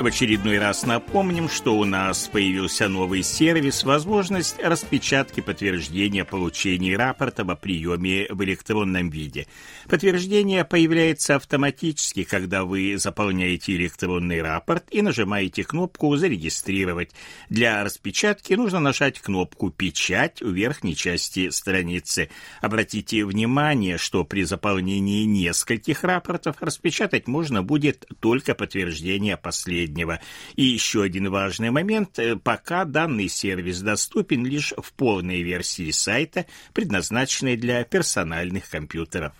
В очередной раз напомним, что у нас появился новый сервис, возможность распечатки подтверждения получения рапорта о приеме в электронном виде. Подтверждение появляется автоматически, когда вы заполняете электронный рапорт и нажимаете кнопку «Зарегистрировать». Для распечатки нужно нажать кнопку «Печать» в верхней части страницы. Обратите внимание, что при заполнении нескольких рапортов распечатать можно будет только подтверждение последнего последнего. И еще один важный момент. Э, пока данный сервис доступен лишь в полной версии сайта, предназначенной для персональных компьютеров.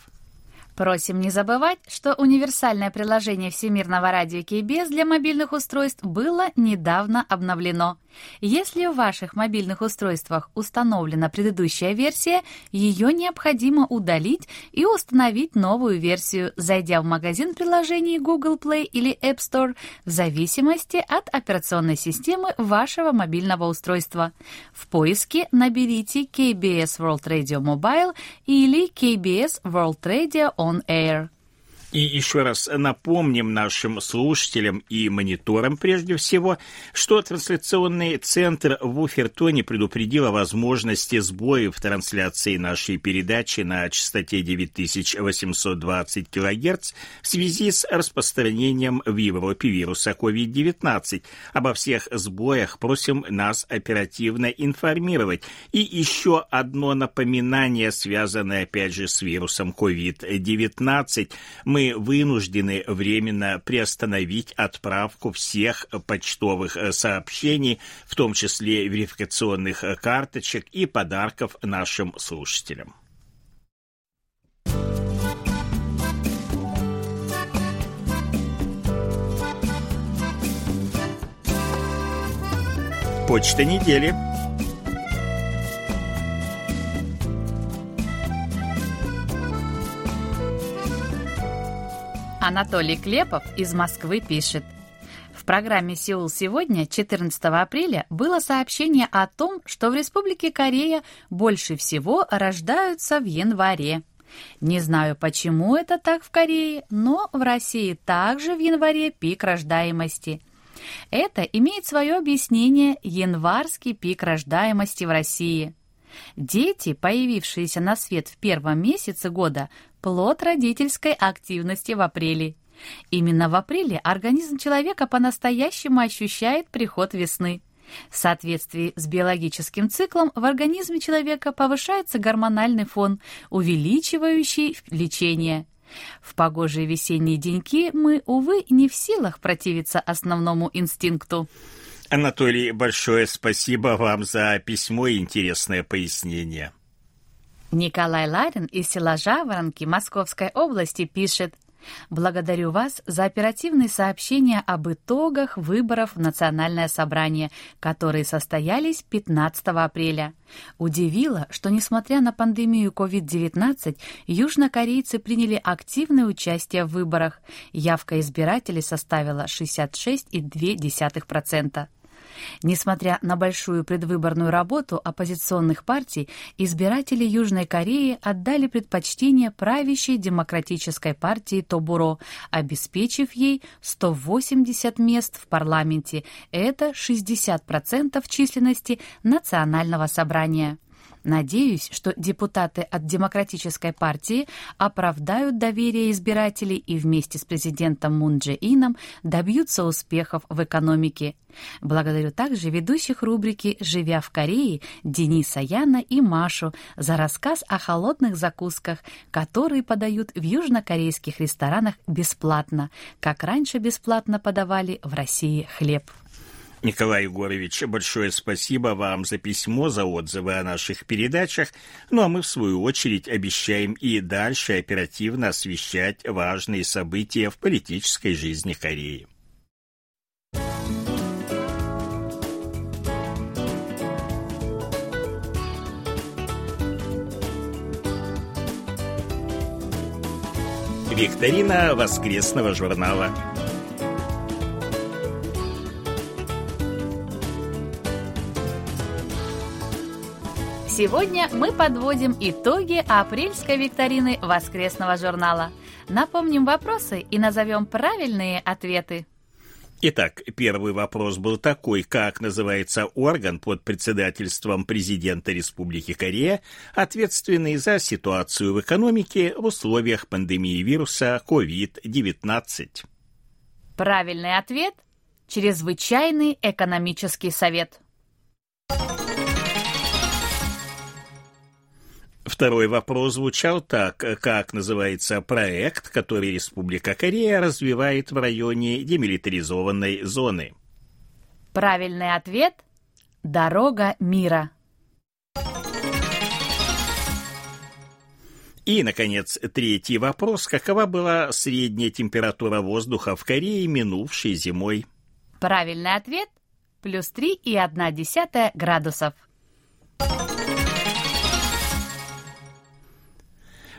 Просим не забывать, что универсальное приложение Всемирного радио КБС для мобильных устройств было недавно обновлено. Если в ваших мобильных устройствах установлена предыдущая версия, ее необходимо удалить и установить новую версию, зайдя в магазин приложений Google Play или App Store в зависимости от операционной системы вашего мобильного устройства. В поиске наберите KBS World Radio Mobile или KBS World Radio On Air. И еще раз напомним нашим слушателям и мониторам прежде всего, что трансляционный центр в Уфертоне предупредил о возможности сбоев трансляции нашей передачи на частоте 9820 кГц в связи с распространением в Европе вируса COVID-19. Обо всех сбоях просим нас оперативно информировать. И еще одно напоминание, связанное опять же с вирусом COVID-19. Мы мы вынуждены временно приостановить отправку всех почтовых э, сообщений, в том числе верификационных э, карточек и подарков нашим слушателям. Почта недели – Анатолий Клепов из Москвы пишет. В программе «Сеул сегодня» 14 апреля было сообщение о том, что в Республике Корея больше всего рождаются в январе. Не знаю, почему это так в Корее, но в России также в январе пик рождаемости. Это имеет свое объяснение январский пик рождаемости в России – Дети, появившиеся на свет в первом месяце года, плод родительской активности в апреле. Именно в апреле организм человека по-настоящему ощущает приход весны. В соответствии с биологическим циклом в организме человека повышается гормональный фон, увеличивающий лечение. В погожие весенние деньки мы, увы, не в силах противиться основному инстинкту. Анатолий, большое спасибо вам за письмо и интересное пояснение. Николай Ларин из села Жаворонки Московской области пишет Благодарю вас за оперативные сообщения об итогах выборов в Национальное собрание, которые состоялись 15 апреля. Удивило, что, несмотря на пандемию COVID-19, южнокорейцы приняли активное участие в выборах. Явка избирателей составила 66,2%. Несмотря на большую предвыборную работу оппозиционных партий, избиратели Южной Кореи отдали предпочтение правящей демократической партии Тобуро, обеспечив ей 180 мест в парламенте. Это 60% численности национального собрания. Надеюсь, что депутаты от Демократической партии оправдают доверие избирателей и вместе с президентом Мун Дже Ином добьются успехов в экономике. Благодарю также ведущих рубрики «Живя в Корее» Дениса Яна и Машу за рассказ о холодных закусках, которые подают в южнокорейских ресторанах бесплатно, как раньше бесплатно подавали в России хлеб. Николай Егорович, большое спасибо вам за письмо, за отзывы о наших передачах. Ну а мы, в свою очередь, обещаем и дальше оперативно освещать важные события в политической жизни Кореи. Викторина воскресного журнала. Сегодня мы подводим итоги апрельской викторины воскресного журнала. Напомним вопросы и назовем правильные ответы. Итак, первый вопрос был такой, как называется орган под председательством президента Республики Корея, ответственный за ситуацию в экономике в условиях пандемии вируса COVID-19? Правильный ответ – Чрезвычайный экономический совет. Второй вопрос звучал так. Как называется проект, который Республика Корея развивает в районе демилитаризованной зоны? Правильный ответ – «Дорога мира». И, наконец, третий вопрос. Какова была средняя температура воздуха в Корее минувшей зимой? Правильный ответ – плюс 3,1 градусов.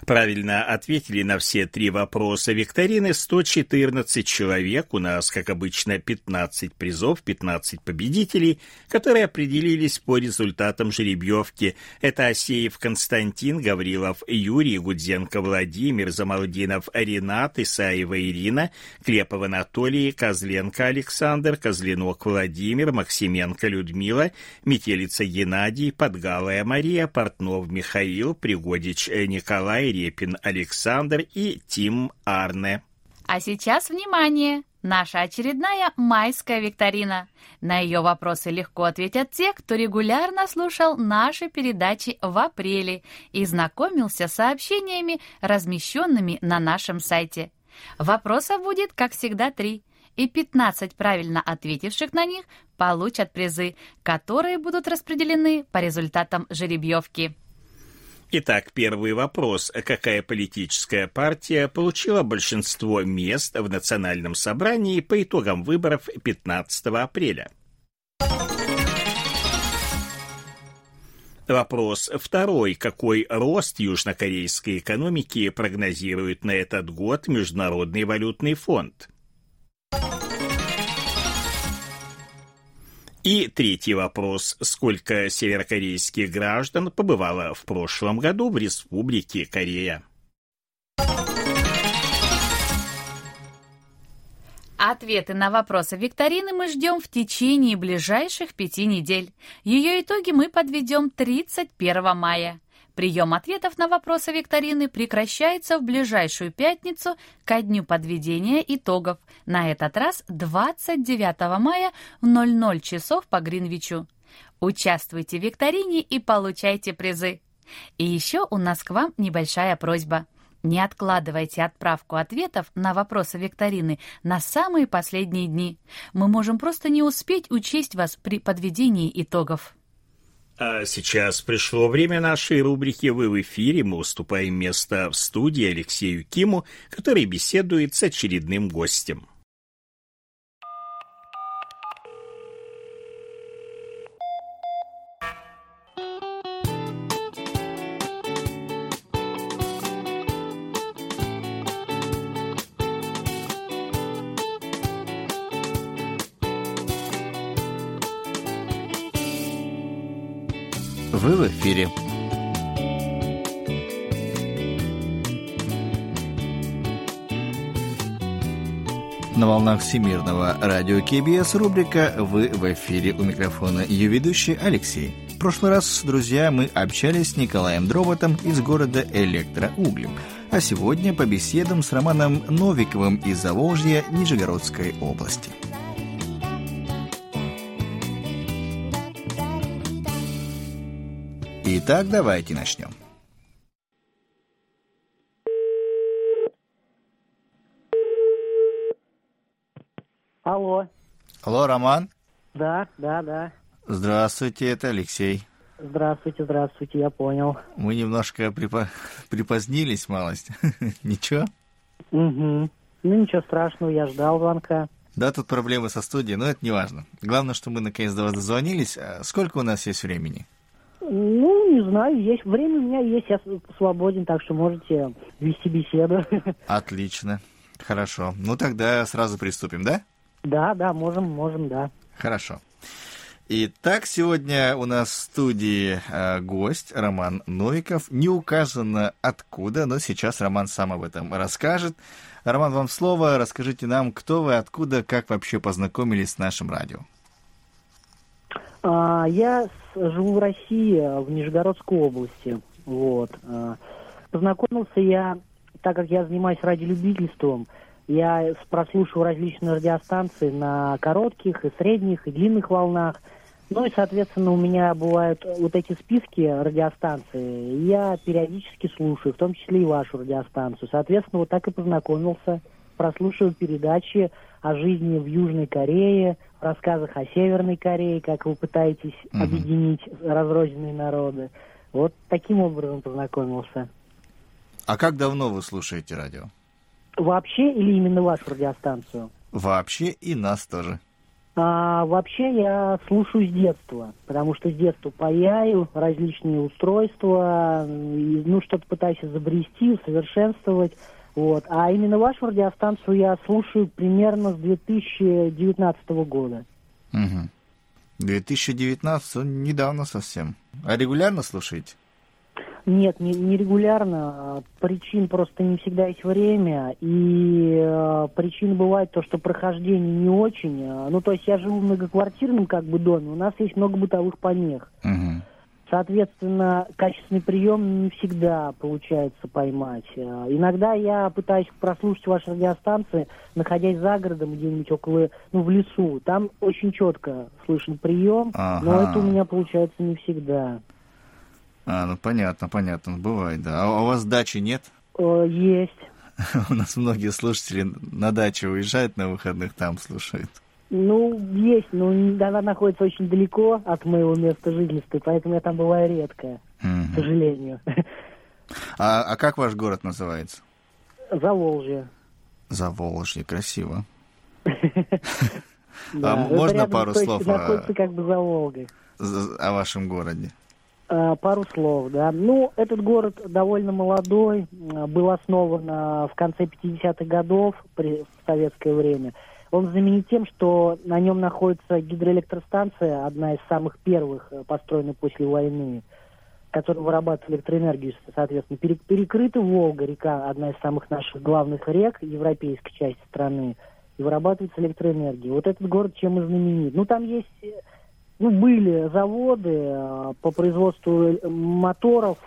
Правильно ответили на все три вопроса викторины 114 человек. У нас, как обычно, 15 призов, 15 победителей, которые определились по результатам жеребьевки. Это Асеев Константин, Гаврилов Юрий, Гудзенко Владимир, Замалдинов Ренат, Исаева Ирина, Клепов Анатолий, Козленко Александр, Козленок Владимир, Максименко Людмила, Метелица Геннадий, Подгалая Мария, Портнов Михаил, Пригодич Николай, Репин Александр и Тим Арне. А сейчас внимание! Наша очередная майская викторина. На ее вопросы легко ответят те, кто регулярно слушал наши передачи в апреле и знакомился с сообщениями, размещенными на нашем сайте. Вопросов будет, как всегда, три, и 15 правильно ответивших на них получат призы, которые будут распределены по результатам жеребьевки. Итак, первый вопрос. Какая политическая партия получила большинство мест в Национальном собрании по итогам выборов 15 апреля? Вопрос второй. Какой рост южнокорейской экономики прогнозирует на этот год Международный валютный фонд? И третий вопрос. Сколько северокорейских граждан побывало в прошлом году в Республике Корея? Ответы на вопросы викторины мы ждем в течение ближайших пяти недель. Ее итоги мы подведем 31 мая. Прием ответов на вопросы викторины прекращается в ближайшую пятницу ко дню подведения итогов, на этот раз 29 мая в 00 часов по Гринвичу. Участвуйте в викторине и получайте призы. И еще у нас к вам небольшая просьба. Не откладывайте отправку ответов на вопросы викторины на самые последние дни. Мы можем просто не успеть учесть вас при подведении итогов. А сейчас пришло время нашей рубрики «Вы в эфире». Мы уступаем место в студии Алексею Киму, который беседует с очередным гостем. Эфире. На волнах Всемирного радио КБС рубрика «Вы в эфире» у микрофона ее ведущий Алексей. В прошлый раз, друзья, мы общались с Николаем Дроботом из города Электроуглем, а сегодня побеседуем с Романом Новиковым из Заволжья Нижегородской области. Итак, давайте начнем. Алло. Алло, Роман. Да, да, да. Здравствуйте, это Алексей. Здравствуйте, здравствуйте, я понял. Мы немножко припо... припозднились малость. Ничего? Угу. Ну, ничего страшного, я ждал звонка. Да, тут проблемы со студией, но это не важно. Главное, что мы наконец до вас дозвонились. А сколько у нас есть времени? Ну, не знаю, есть время у меня есть, я свободен, так что можете вести беседу. Отлично. Хорошо. Ну тогда сразу приступим, да? Да, да, можем, можем, да. Хорошо. Итак, сегодня у нас в студии э, гость Роман Новиков. Не указано откуда, но сейчас Роман сам об этом расскажет. Роман, вам слово. Расскажите нам, кто вы, откуда, как вообще познакомились с нашим радио. А, я живу в России, в Нижегородской области. Вот. А, познакомился я, так как я занимаюсь радиолюбительством, я прослушиваю различные радиостанции на коротких и средних и длинных волнах. Ну и, соответственно, у меня бывают вот эти списки радиостанций. Я периодически слушаю, в том числе и вашу радиостанцию. Соответственно, вот так и познакомился. Прослушиваю передачи о жизни в Южной Корее, рассказах о Северной Корее, как вы пытаетесь угу. объединить разрозненные народы. Вот таким образом познакомился. А как давно вы слушаете радио? Вообще или именно вашу радиостанцию? Вообще и нас тоже. А, вообще я слушаю с детства, потому что с детства паяю различные устройства, и, ну, что-то пытаюсь изобрести, усовершенствовать. Вот. А именно вашу радиостанцию я слушаю примерно с 2019 года. Угу. 2019, недавно совсем. А регулярно слушаете? Нет, не, не регулярно. Причин просто не всегда есть время. И э, причин бывает то, что прохождение не очень. Ну, то есть я живу в многоквартирном как бы доме, у нас есть много бытовых помех. Угу. Соответственно, качественный прием не всегда получается поймать. Э, иногда я пытаюсь прослушать ваши радиостанции, находясь за городом, где-нибудь около, ну, в лесу. Там очень четко слышен прием, ага. но это у меня получается не всегда. А, ну понятно, понятно, бывает, да. А у вас дачи нет? О, есть. У нас многие слушатели на дачу уезжают на выходных, там слушают. Ну, есть, но она находится очень далеко от моего места жительства, поэтому я там бываю редко, угу. к сожалению. А, а как ваш город называется? Заволжье. Заволжье, красиво. А можно пару слов находится как бы за Волгой. О вашем городе? А, пару слов, да. Ну, этот город довольно молодой, был основан в конце 50-х годов при, в советское время. Он знаменит тем, что на нем находится гидроэлектростанция, одна из самых первых, э, построенных после войны, которая вырабатывает электроэнергию, соответственно. Перекрыта Волга, река, одна из самых наших главных рек европейской части страны, и вырабатывается электроэнергия. Вот этот город чем и знаменит. Ну, там есть э, ну, были заводы э, по производству моторов,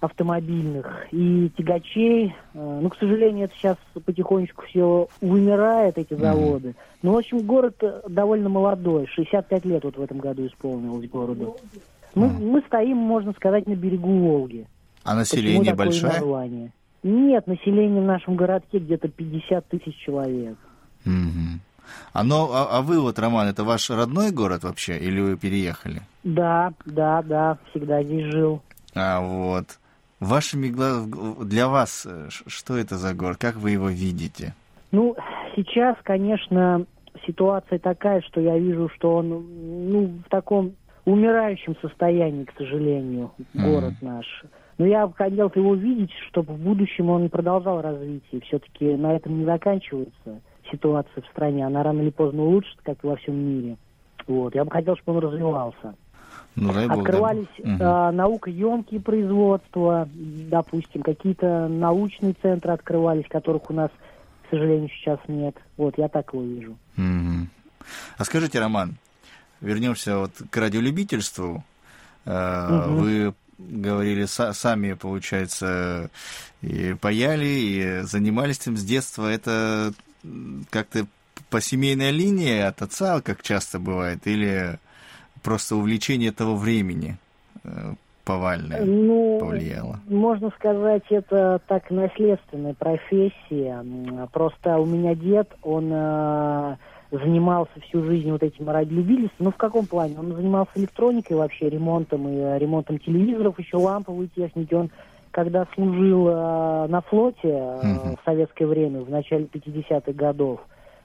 автомобильных и тягачей. Э, ну, к сожалению, это сейчас потихонечку все вымирает, эти заводы. Mm-hmm. Ну, в общем, город э, довольно молодой. 65 лет вот в этом году исполнилось городу. Мы, mm-hmm. мы стоим, можно сказать, на берегу Волги. А население большое? Название? Нет, население в нашем городке где-то 50 тысяч человек. Mm-hmm. А, но, а, а вы вот, Роман, это ваш родной город вообще, или вы переехали? Да, да, да, всегда здесь жил. А вот. Вашими глазами, для вас, э, что это за город? Как вы его видите? Ну, сейчас, конечно, ситуация такая, что я вижу, что он ну, в таком умирающем состоянии, к сожалению, город mm. наш. Но я бы хотел его видеть, чтобы в будущем он продолжал развитие. Все-таки на этом не заканчивается ситуация в стране. Она рано или поздно улучшится, как и во всем мире. Вот. Я бы хотел, чтобы он развивался. Ну, дай Открывались да. э, наукоемкие производства, допустим, какие-то научные центры открывались, которых у нас, к сожалению, сейчас нет. Вот, я так его вижу. Угу. А скажите, Роман, вернемся вот к радиолюбительству. Угу. Вы говорили, сами, получается, и паяли, и занимались этим с детства. Это как-то по семейной линии от отца, как часто бывает, или просто увлечение этого времени э, повальное ну, повлияло? Можно сказать, это так наследственная профессия. Просто у меня дед, он э, занимался всю жизнь вот этим радиолюбительством. Ну, в каком плане? Он занимался электроникой вообще, ремонтом, и э, ремонтом телевизоров, еще ламповой техники. Он когда служил э, на флоте э, в советское время, в начале 50-х годов,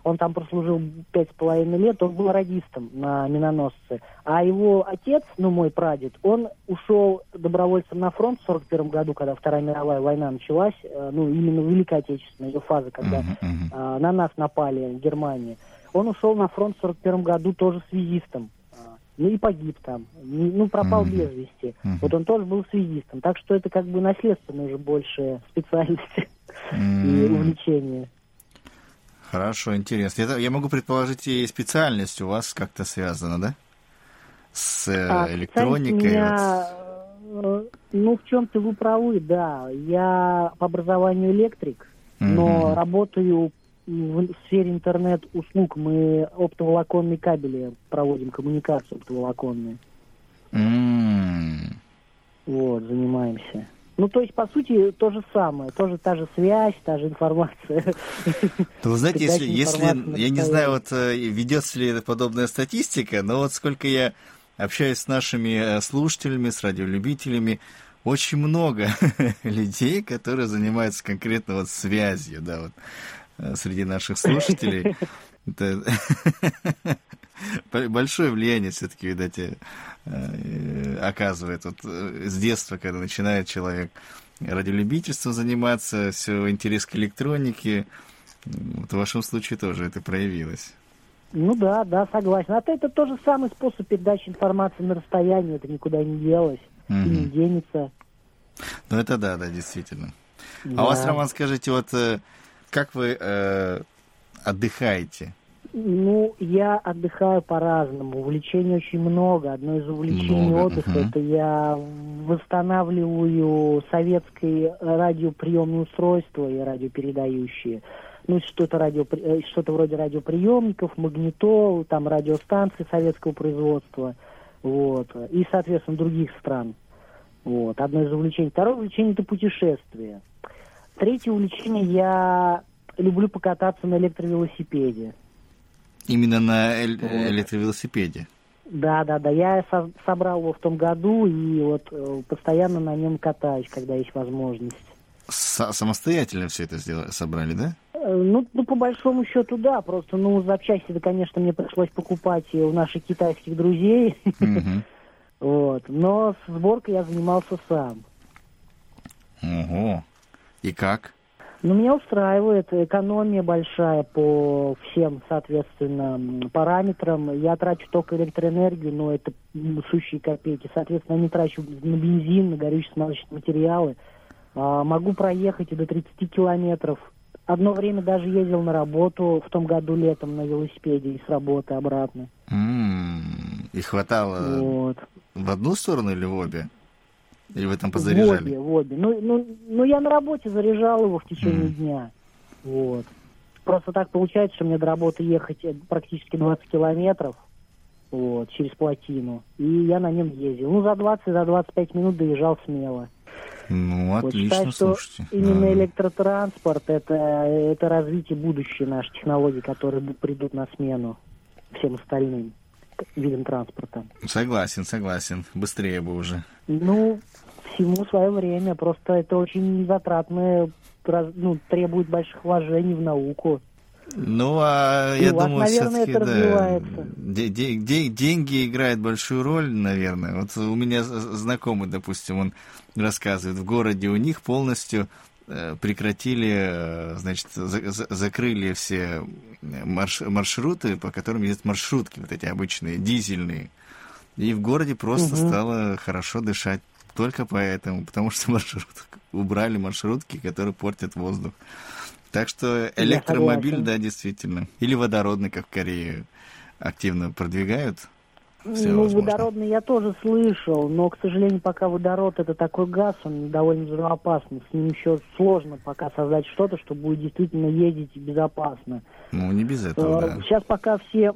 он там прослужил пять с половиной лет, он был радистом на миноносце. А его отец, ну, мой прадед, он ушел добровольцем на фронт в 41 году, когда Вторая мировая война началась, э, ну, именно Великая Отечественная ее фаза, когда uh-huh, uh-huh. Э, на нас напали Германии. Он ушел на фронт в 41 году тоже связистом. Ну и погиб там. Ну, пропал mm-hmm. без вести. Mm-hmm. Вот он тоже был связистом. Так что это как бы наследственная уже больше специальность mm-hmm. и увлечение. Хорошо, интересно. Это, я могу предположить, и специальность у вас как-то связана, да? С э, а, электроникой? Меня... Вот. Э, ну, в чем-то вы правы, да. Я по образованию электрик, mm-hmm. но работаю в сфере интернет-услуг. Мы оптоволоконные кабели проводим, коммуникации оптоволоконные. Mm. Вот, занимаемся. Ну, то есть, по сути, то же самое. Тоже та же связь, та же информация. То вы знаете, если, если я не знаю, вот э, ведется ли подобная статистика, но вот сколько я общаюсь с нашими э, слушателями, с радиолюбителями, очень много людей, которые занимаются конкретно вот связью, да, вот э, среди наших слушателей. Это большое влияние все-таки, видать, э, оказывает. Вот э, с детства, когда начинает человек радиолюбительством заниматься, все интерес к электронике, вот в вашем случае тоже это проявилось. Ну да, да, согласен. А то это тоже самый способ передачи информации на расстоянии, это никуда не делось угу. и не денется. Ну это да, да, действительно. Да. А у вас, Роман, скажите, вот э, как вы э, отдыхаете? Ну, я отдыхаю по-разному. Увлечений очень много. Одно из увлечений много. отдыха uh-huh. это я восстанавливаю советское радиоприемное устройство и радиопередающие. Ну, что-то радио, э, что-то вроде радиоприемников, магнитол, там радиостанции советского производства, вот, и, соответственно, других стран. Вот, одно из увлечений. Второе увлечение это путешествие. Третье увлечение я люблю покататься на электровелосипеде. Именно на эль- электровелосипеде? Да, да, да. Я со- собрал его в том году и вот э, постоянно на нем катаюсь, когда есть возможность. С- самостоятельно все это сделали, собрали, да? Э, ну, ну, по большому счету, да. Просто, ну, запчасти-то, конечно, мне пришлось покупать у наших китайских друзей. Вот. Но сборкой я занимался сам. Ого. И как? Ну, меня устраивает экономия большая по всем, соответственно, параметрам. Я трачу только электроэнергию, но это сущие копейки. Соответственно, не трачу на бензин, на горючие смазочные материалы. А, могу проехать и до 30 километров. Одно время даже ездил на работу в том году летом на велосипеде и с работы обратно. Mm, и хватало вот. в одну сторону или в обе? Или вы там позаряжали? В обе, в обе. Ну, ну, ну, я на работе заряжал его в течение mm. дня. Вот. Просто так получается, что мне до работы ехать э, практически 20 километров вот, через плотину. И я на нем ездил. Ну, за 20-25 минут доезжал смело. Ну, вот отлично, считаю, что слушайте. Именно да. электротранспорт это, это развитие будущей нашей технологии, которые придут на смену всем остальным видам транспорта. Согласен, согласен. Быстрее бы уже. Ну, всему свое время. Просто это очень затратное, ну, требует больших вложений в науку. Ну, а я думаю, вас, наверное, это да, де- де- де- деньги играют большую роль, наверное. Вот у меня знакомый, допустим, он рассказывает, в городе у них полностью прекратили, э, значит, за- за- закрыли все марш- маршруты, по которым ездят маршрутки, вот эти обычные, дизельные. И в городе просто угу. стало хорошо дышать. Только поэтому, потому что маршрут, убрали маршрутки, которые портят воздух. Так что электромобиль, да, действительно. Или водородный, как в Корее, активно продвигают. Все ну, возможно. водородный я тоже слышал, но, к сожалению, пока водород это такой газ, он довольно взрывоопасный. С ним еще сложно пока создать что-то, что будет действительно ездить безопасно. Ну, не без этого, да. Сейчас пока все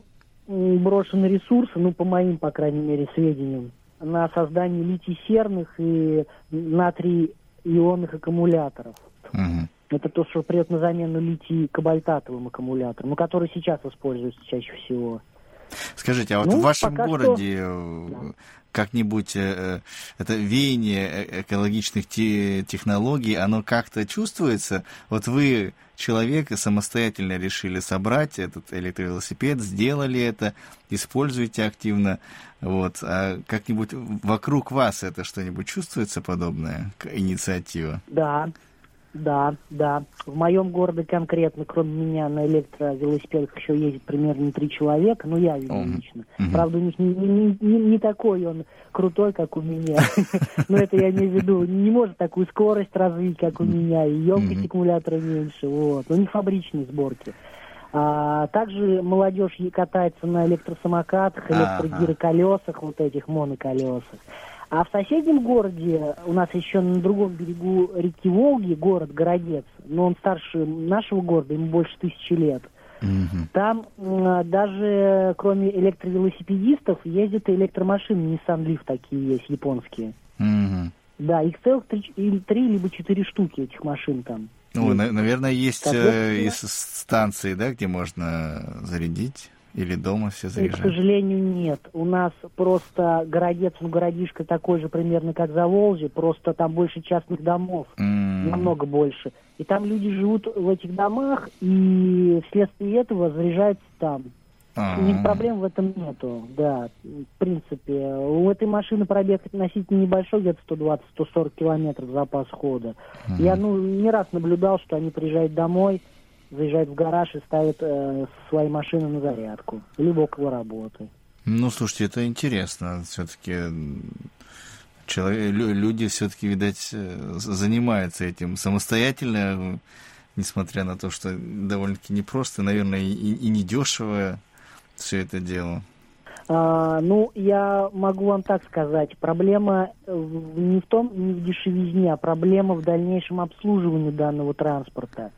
брошены ресурсы, ну, по моим, по крайней мере, сведениям, на создание литий-серных и натрий-ионных аккумуляторов. Угу. Это то, что придет на замену литий-кобальтатовым аккумуляторам, ну, которые сейчас используются чаще всего. Скажите, а вот ну, в вашем городе что... как-нибудь э, это веяние экологичных те, технологий, оно как-то чувствуется? Вот вы человек самостоятельно решили собрать этот электровелосипед, сделали это, используете активно, вот, а как-нибудь вокруг вас это что-нибудь чувствуется подобное, инициатива? Да, да, да. В моем городе конкретно, кроме меня, на электровелосипедах еще ездит примерно три человека, ну я вижу mm-hmm. лично. Mm-hmm. Правда, у них не, не, не, не такой он крутой, как у меня. Но это я имею в виду, не может такую скорость развить, как у меня, и емкость аккумулятора меньше. Вот. У них фабричные сборки. А, также молодежь катается на электросамокатах, электрогироколесах, вот этих моноколесах. А в соседнем городе, у нас еще на другом берегу реки Волги, город Городец, но он старше нашего города, ему больше тысячи лет. Угу. Там э, даже кроме электровелосипедистов ездят и электромашины, Nissan Leaf такие есть, японские. Угу. Да, их целых три, три либо четыре штуки этих машин там. Ну, есть. наверное, есть э, и станции, да, где можно зарядить. Или дома все заряжают? К сожалению, нет. У нас просто городец, ну, городишко такой же примерно, как за Волжье, просто там больше частных домов, mm. намного больше. И там люди живут в этих домах, и вследствие этого заряжаются там. А-а-а. У них проблем в этом нету, да. В принципе, у этой машины пробег относительно небольшой, где-то 120-140 километров запас хода. Я, ну, не раз наблюдал, что они приезжают домой, заезжают в гараж и ставят э, свои машины на зарядку, либо около работы. Ну, слушайте, это интересно. Все-таки человек, люди все-таки, видать, э, занимаются этим самостоятельно, несмотря на то, что довольно-таки непросто, наверное, и, и недешево все это дело. А, ну, я могу вам так сказать, проблема не в том, не в дешевизне, а проблема в дальнейшем обслуживании данного транспорта.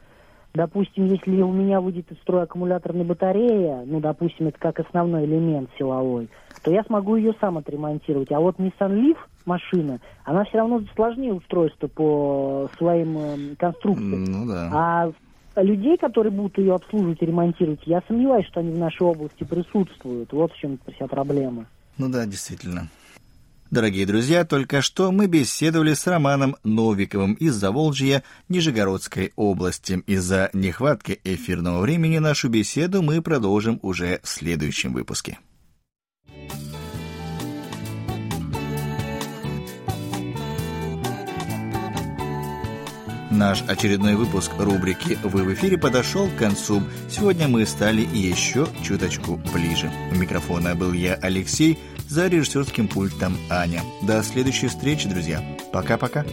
Допустим, если у меня выйдет из строя аккумуляторная батарея, ну, допустим, это как основной элемент силовой, то я смогу ее сам отремонтировать. А вот Nissan Leaf машина, она все равно сложнее устройство по своим э, конструкциям. Ну да. А людей, которые будут ее обслуживать и ремонтировать, я сомневаюсь, что они в нашей области присутствуют. Вот в чем вся проблема. Ну да, действительно. Дорогие друзья, только что мы беседовали с Романом Новиковым из Заволжья Нижегородской области. Из-за нехватки эфирного времени нашу беседу мы продолжим уже в следующем выпуске. Наш очередной выпуск рубрики «Вы в эфире» подошел к концу. Сегодня мы стали еще чуточку ближе. У микрофона был я, Алексей, за режиссерским пультом Аня. До следующей встречи, друзья. Пока-пока.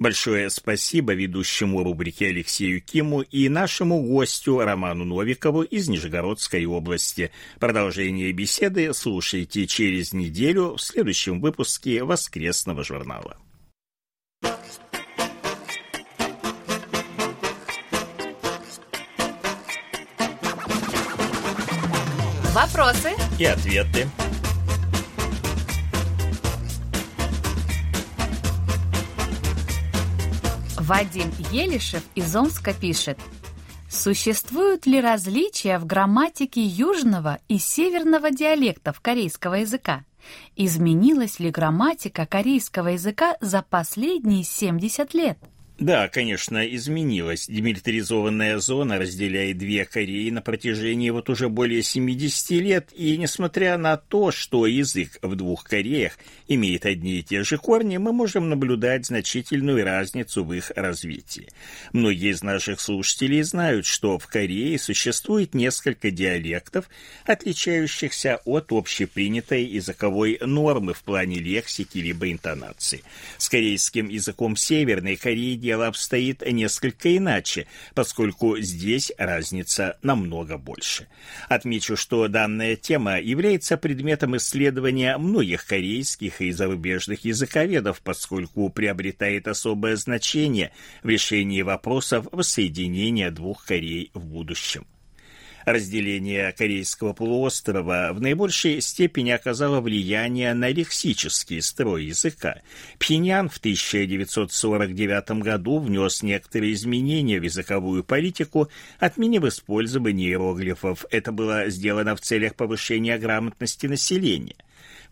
Большое спасибо ведущему рубрике Алексею Киму и нашему гостю Роману Новикову из Нижегородской области. Продолжение беседы слушайте через неделю в следующем выпуске «Воскресного журнала». Вопросы и ответы. Вадим Елишев из Омска пишет. Существуют ли различия в грамматике южного и северного диалектов корейского языка? Изменилась ли грамматика корейского языка за последние 70 лет? Да, конечно, изменилась. Демилитаризованная зона разделяет две Кореи на протяжении вот уже более 70 лет, и несмотря на то, что язык в двух Кореях имеет одни и те же корни, мы можем наблюдать значительную разницу в их развитии. Многие из наших слушателей знают, что в Корее существует несколько диалектов, отличающихся от общепринятой языковой нормы в плане лексики либо интонации. С корейским языком Северной Кореи дело обстоит несколько иначе, поскольку здесь разница намного больше. Отмечу, что данная тема является предметом исследования многих корейских и зарубежных языковедов, поскольку приобретает особое значение в решении вопросов воссоединения двух Корей в будущем. Разделение Корейского полуострова в наибольшей степени оказало влияние на лексический строй языка. Пхеньян в 1949 году внес некоторые изменения в языковую политику, отменив использование иероглифов. Это было сделано в целях повышения грамотности населения.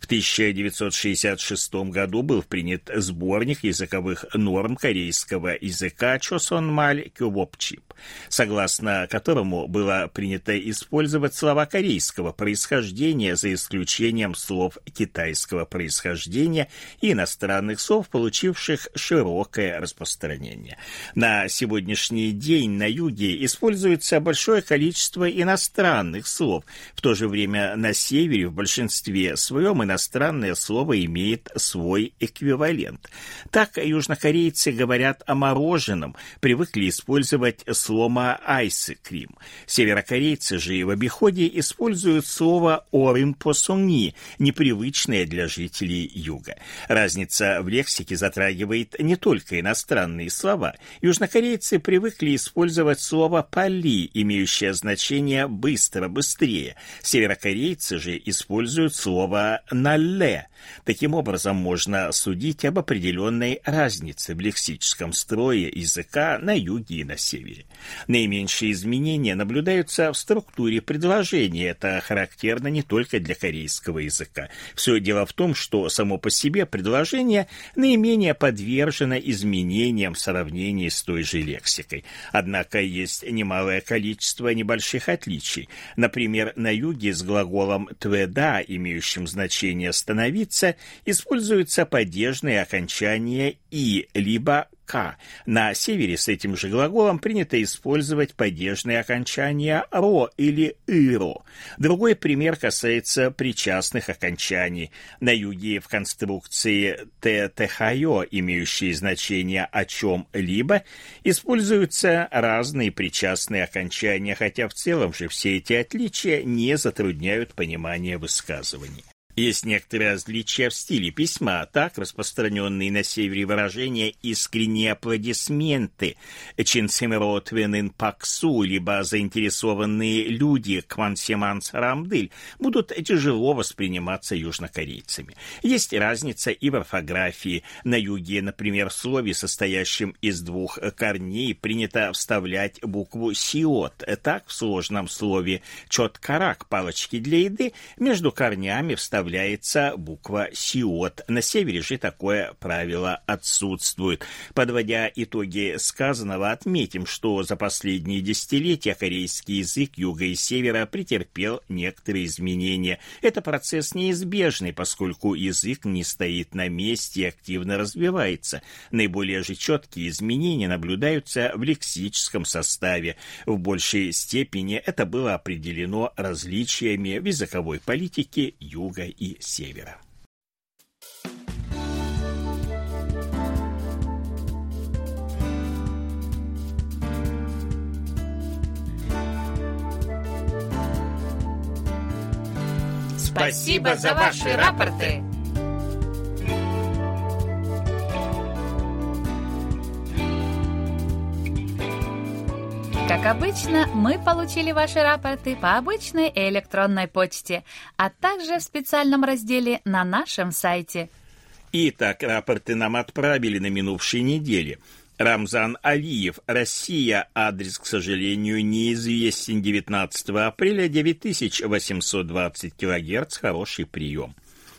В 1966 году был принят сборник языковых норм корейского языка Чосонмаль Кювопчип, согласно которому было принято использовать слова корейского происхождения за исключением слов китайского происхождения и иностранных слов, получивших широкое распространение. На сегодняшний день на юге используется большое количество иностранных слов, в то же время на севере в большинстве своем иностранное слово имеет свой эквивалент. Так южнокорейцы говорят о мороженом, привыкли использовать слово «айс-крим». Северокорейцы же в обиходе используют слово «орим-посуни», непривычное для жителей юга. Разница в лексике затрагивает не только иностранные слова. Южнокорейцы привыкли использовать слово «пали», имеющее значение «быстро», «быстрее». Северокорейцы же используют слово «налле». Таким образом, можно судить об определенной разнице в лексическом строе языка на юге и на севере. Наименьшие изменения наблюдаются в структуре предложения. Это характерно не только для корейского языка. Все дело в том, что само по себе предложение наименее подвержено изменениям в сравнении с той же лексикой. Однако есть немалое количество небольших отличий. Например, на юге с глаголом «тведа», имеющим значение «становиться», используются падежные окончания «и» либо «к». На севере с этим же глаголом принято использовать падежные окончания «ро» или «ыро». Другой пример касается причастных окончаний. На юге в конструкции «т-тхайо», имеющие значение «о чем-либо», используются разные причастные окончания, хотя в целом же все эти отличия не затрудняют понимание высказываний. Есть некоторые различия в стиле письма, так распространенные на севере выражения «искренние аплодисменты», «чинсимеротвенын паксу», либо «заинтересованные люди», «квансеманс рамдыль», будут тяжело восприниматься южнокорейцами. Есть разница и в орфографии. На юге, например, в слове, состоящем из двух корней, принято вставлять букву «сиот». Так, в сложном слове «чоткарак» — палочки для еды, между корнями вставляют появляется буква «сиот». На севере же такое правило отсутствует. Подводя итоги сказанного, отметим, что за последние десятилетия корейский язык юга и севера претерпел некоторые изменения. Это процесс неизбежный, поскольку язык не стоит на месте и активно развивается. Наиболее же четкие изменения наблюдаются в лексическом составе. В большей степени это было определено различиями в языковой политике юга и севера. Спасибо за ваши рапорты. Как обычно, мы получили ваши рапорты по обычной электронной почте, а также в специальном разделе на нашем сайте. Итак, рапорты нам отправили на минувшей неделе. Рамзан Алиев, Россия, адрес, к сожалению, неизвестен 19 апреля, 9820 килогерц, хороший прием.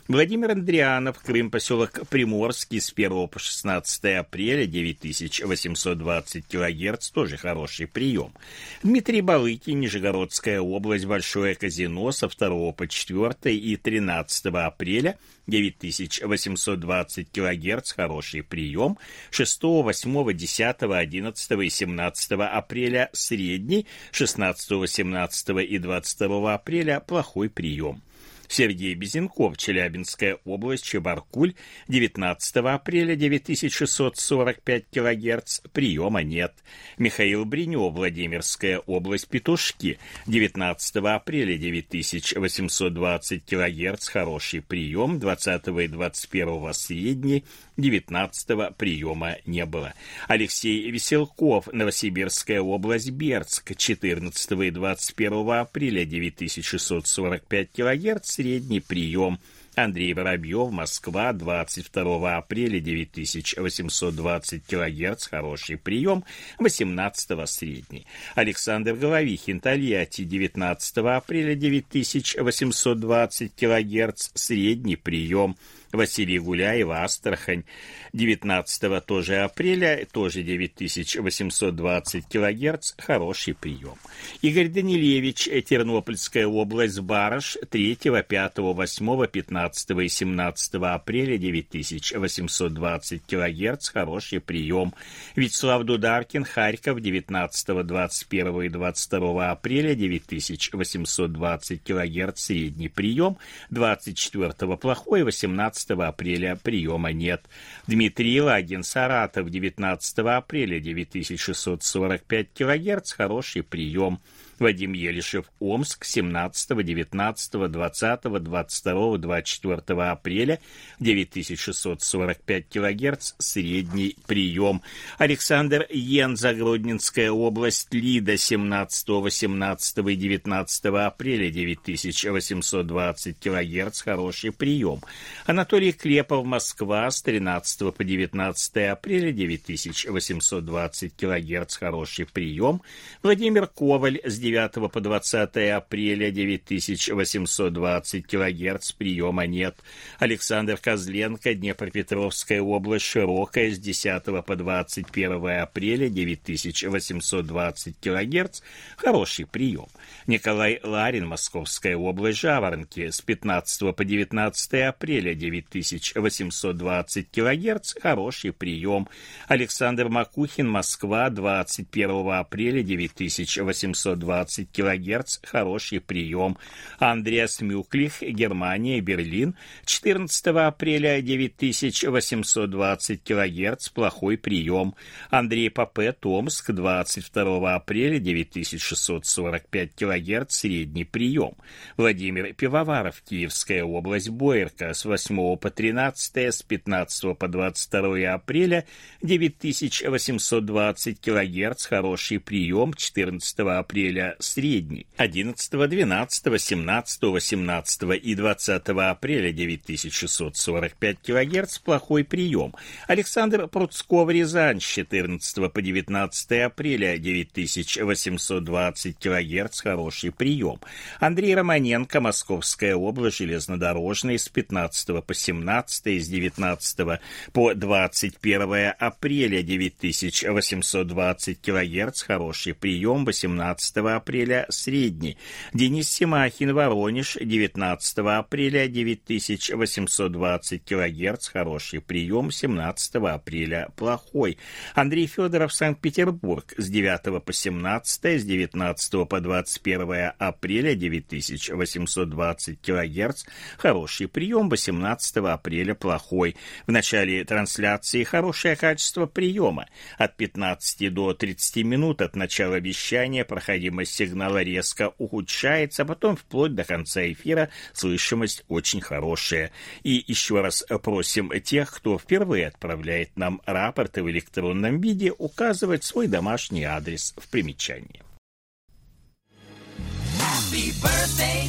Владимир Андрианов, Крым, поселок Приморский, с 1 по 16 апреля, 9820 килогерц, тоже хороший прием. Дмитрий Балыкин, Нижегородская область, Большое казино, со 2 по 4 и 13 апреля, 9820 килогерц, хороший прием. 6, 8, 10, 11 и 17 апреля средний, 16, 17 и 22 апреля плохой прием. Сергей Безенков, Челябинская область, Чебаркуль, 19 апреля 9645 кГц, приема нет. Михаил Бринев, Владимирская область, Петушки, 19 апреля 9820 кГц, хороший прием, 20 и 21 средний, 19 приема не было. Алексей Веселков, Новосибирская область, Бердск, 14 и 21 апреля 9645 кГц, средний прием – Андрей Воробьев, Москва, 22 апреля, 9820 кГц, хороший прием, 18 средний. Александр Головихин, Тольятти, 19 апреля, 9820 кГц, средний прием, Василий Гуляев, Астрахань, 19 тоже апреля, тоже 9820 килогерц, хороший прием. Игорь Данилевич, Тернопольская область, Барыш, 3, 5, 8, 15 и 17 апреля, 9820 килогерц, хороший прием. Вячеслав Дударкин, Харьков, 19, 21 и 22 апреля, 9820 килогерц, средний прием, 24 плохой, 18 15 апреля приема нет. Дмитрий Лагин, Саратов, 19 апреля, 9645 кГц, хороший прием. Вадим Елишев, Омск, 17, 19, 20, 22, 24 апреля, 9645 кГц, средний прием. Александр Йен, Загруднинская область, Лида, 17, 18 и 19 апреля, 9820 кГц, хороший прием. Анатолий Клепов, Москва, с 13 по 19 апреля, 9820 кГц, хороший прием. Владимир Коваль, с 9 по 20 апреля 9820 кГц приема нет. Александр Козленко, Днепропетровская область, Широкая, с 10 по 21 апреля 9820 кГц, хороший прием. Николай Ларин, Московская область, Жаворонки, с 15 по 19 апреля 9820 кГц, хороший прием. Александр Макухин, Москва, 21 апреля 9820 20 кГц, хороший прием. Андреас Мюклих, Германия, Берлин, 14 апреля 9820 кГц, плохой прием. Андрей Папе, Томск, 22 апреля 9645 кГц, средний прием. Владимир Пивоваров, Киевская область, Боярка, с 8 по 13, с 15 по 22 апреля 9820 кГц, хороший прием, 14 апреля средний. 11, 12, 17, 18 и 20 апреля 9645 кГц плохой прием. Александр Пруцков, Рязань, с 14 по 19 апреля 9820 кГц хороший прием. Андрей Романенко, Московская область, железнодорожный, с 15 по 17, с 19 по 21 апреля 9820 кГц хороший прием, 18 апреля апреля средний. Денис Симахин, Воронеж, 19 апреля 9820 кГц, хороший прием, 17 апреля плохой. Андрей Федоров, Санкт-Петербург, с 9 по 17, с 19 по 21 апреля 9820 кГц, хороший прием, 18 апреля плохой. В начале трансляции хорошее качество приема. От 15 до 30 минут от начала вещания проходимость сигнала резко ухудшается, а потом вплоть до конца эфира слышимость очень хорошая. И еще раз просим тех, кто впервые отправляет нам рапорты в электронном виде, указывать свой домашний адрес в примечании. Happy birthday,